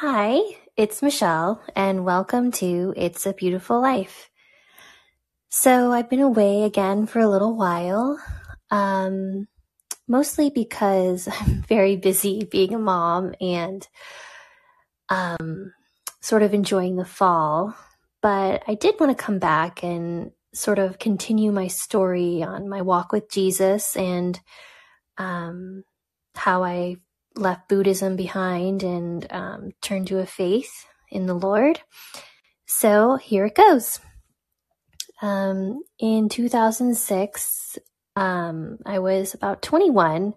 Hi, it's Michelle, and welcome to It's a Beautiful Life. So, I've been away again for a little while, um, mostly because I'm very busy being a mom and um, sort of enjoying the fall. But I did want to come back and sort of continue my story on my walk with Jesus and um, how I left Buddhism behind and um, turned to a faith in the Lord. So here it goes. Um, in 2006, um, I was about 21.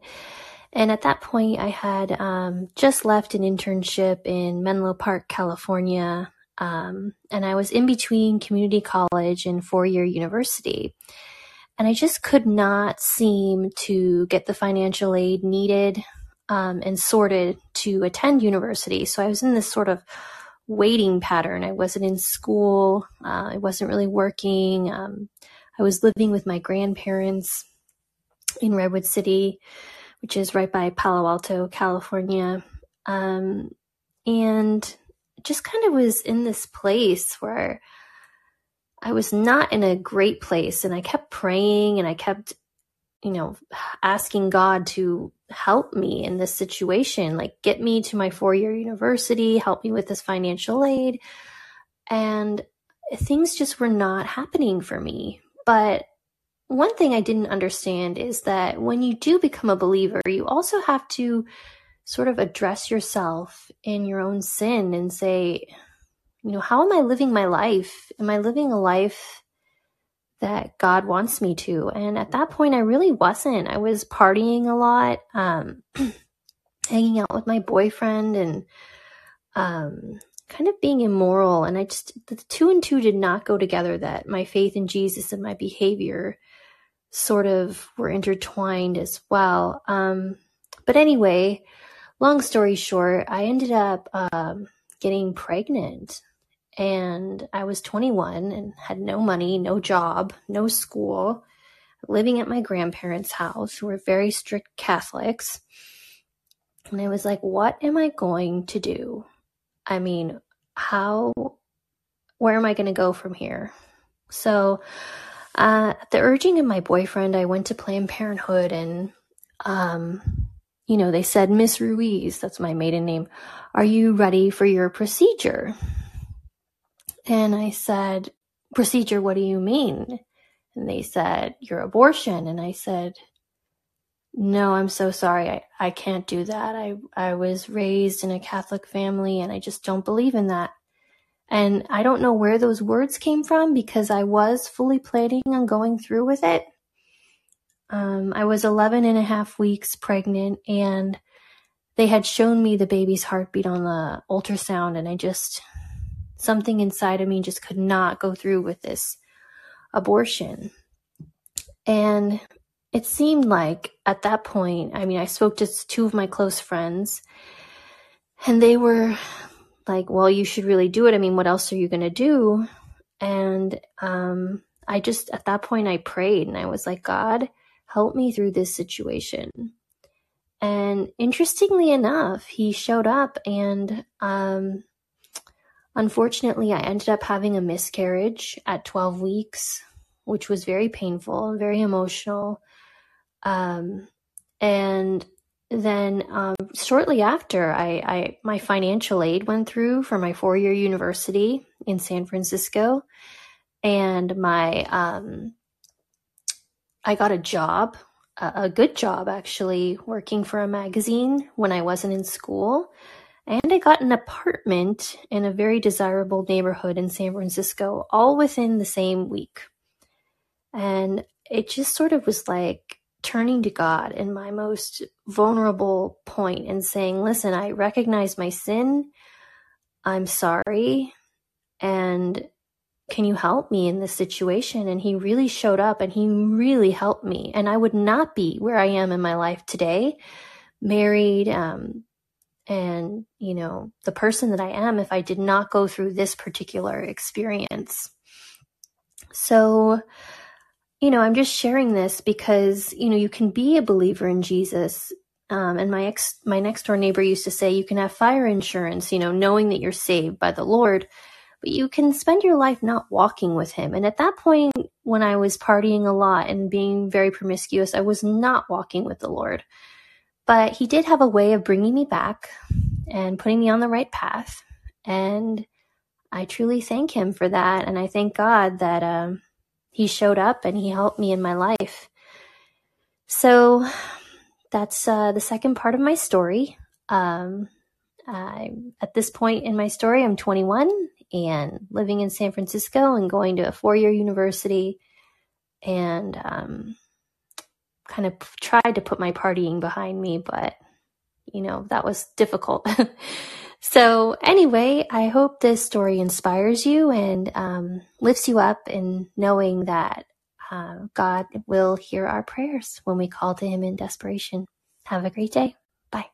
And at that point, I had um, just left an internship in Menlo Park, California. Um, and I was in between community college and four year university. And I just could not seem to get the financial aid needed um, and sorted to attend university. So I was in this sort of waiting pattern. I wasn't in school. Uh, I wasn't really working. Um, I was living with my grandparents in Redwood City, which is right by Palo Alto, California. Um, and just kind of was in this place where I was not in a great place. And I kept praying and I kept, you know, asking God to help me in this situation, like get me to my four year university, help me with this financial aid. And things just were not happening for me. But one thing I didn't understand is that when you do become a believer, you also have to sort of address yourself in your own sin and say, you know, how am I living my life? Am I living a life that God wants me to. And at that point, I really wasn't. I was partying a lot, um, hanging out with my boyfriend, and um, kind of being immoral. And I just, the two and two did not go together, that my faith in Jesus and my behavior sort of were intertwined as well. Um, but anyway, long story short, I ended up um, getting pregnant and I was 21 and had no money, no job, no school, living at my grandparents' house, who were very strict Catholics. And I was like, what am I going to do? I mean, how, where am I going to go from here? So, uh, at the urging of my boyfriend, I went to Planned Parenthood and, um, you know, they said, Miss Ruiz, that's my maiden name, are you ready for your procedure? And I said, Procedure, what do you mean? And they said, Your abortion. And I said, No, I'm so sorry. I, I can't do that. I, I was raised in a Catholic family and I just don't believe in that. And I don't know where those words came from because I was fully planning on going through with it. Um, I was 11 and a half weeks pregnant and they had shown me the baby's heartbeat on the ultrasound and I just something inside of me just could not go through with this abortion. And it seemed like at that point, I mean, I spoke to two of my close friends, and they were like, Well, you should really do it. I mean, what else are you going to do? And um, I just, at that point, I prayed and I was like, God, help me through this situation. And interestingly enough, he showed up and um, Unfortunately, I ended up having a miscarriage at 12 weeks, which was very painful very emotional. Um, and then um, shortly after, I, I my financial aid went through for my four year university in San Francisco, and my um, I got a job, a, a good job actually, working for a magazine when I wasn't in school. And I got an apartment in a very desirable neighborhood in San Francisco, all within the same week. And it just sort of was like turning to God in my most vulnerable point and saying, Listen, I recognize my sin. I'm sorry. And can you help me in this situation? And he really showed up and he really helped me. And I would not be where I am in my life today, married, um, and, you know, the person that I am if I did not go through this particular experience. So, you know, I'm just sharing this because, you know, you can be a believer in Jesus Um, and my ex, my next door neighbor used to say, you can have fire insurance, you know, knowing that you're saved by the Lord, but you can spend your life not walking with him. And at that point, when I was partying a lot and being very promiscuous, I was not walking with the Lord. But he did have a way of bringing me back and putting me on the right path. And I truly thank him for that. And I thank God that um, he showed up and he helped me in my life. So that's uh, the second part of my story. Um, I'm, at this point in my story, I'm 21 and living in San Francisco and going to a four year university and um, kind of tried to put my partying behind me, but you know, that was difficult. so, anyway, I hope this story inspires you and um, lifts you up in knowing that uh, God will hear our prayers when we call to Him in desperation. Have a great day. Bye.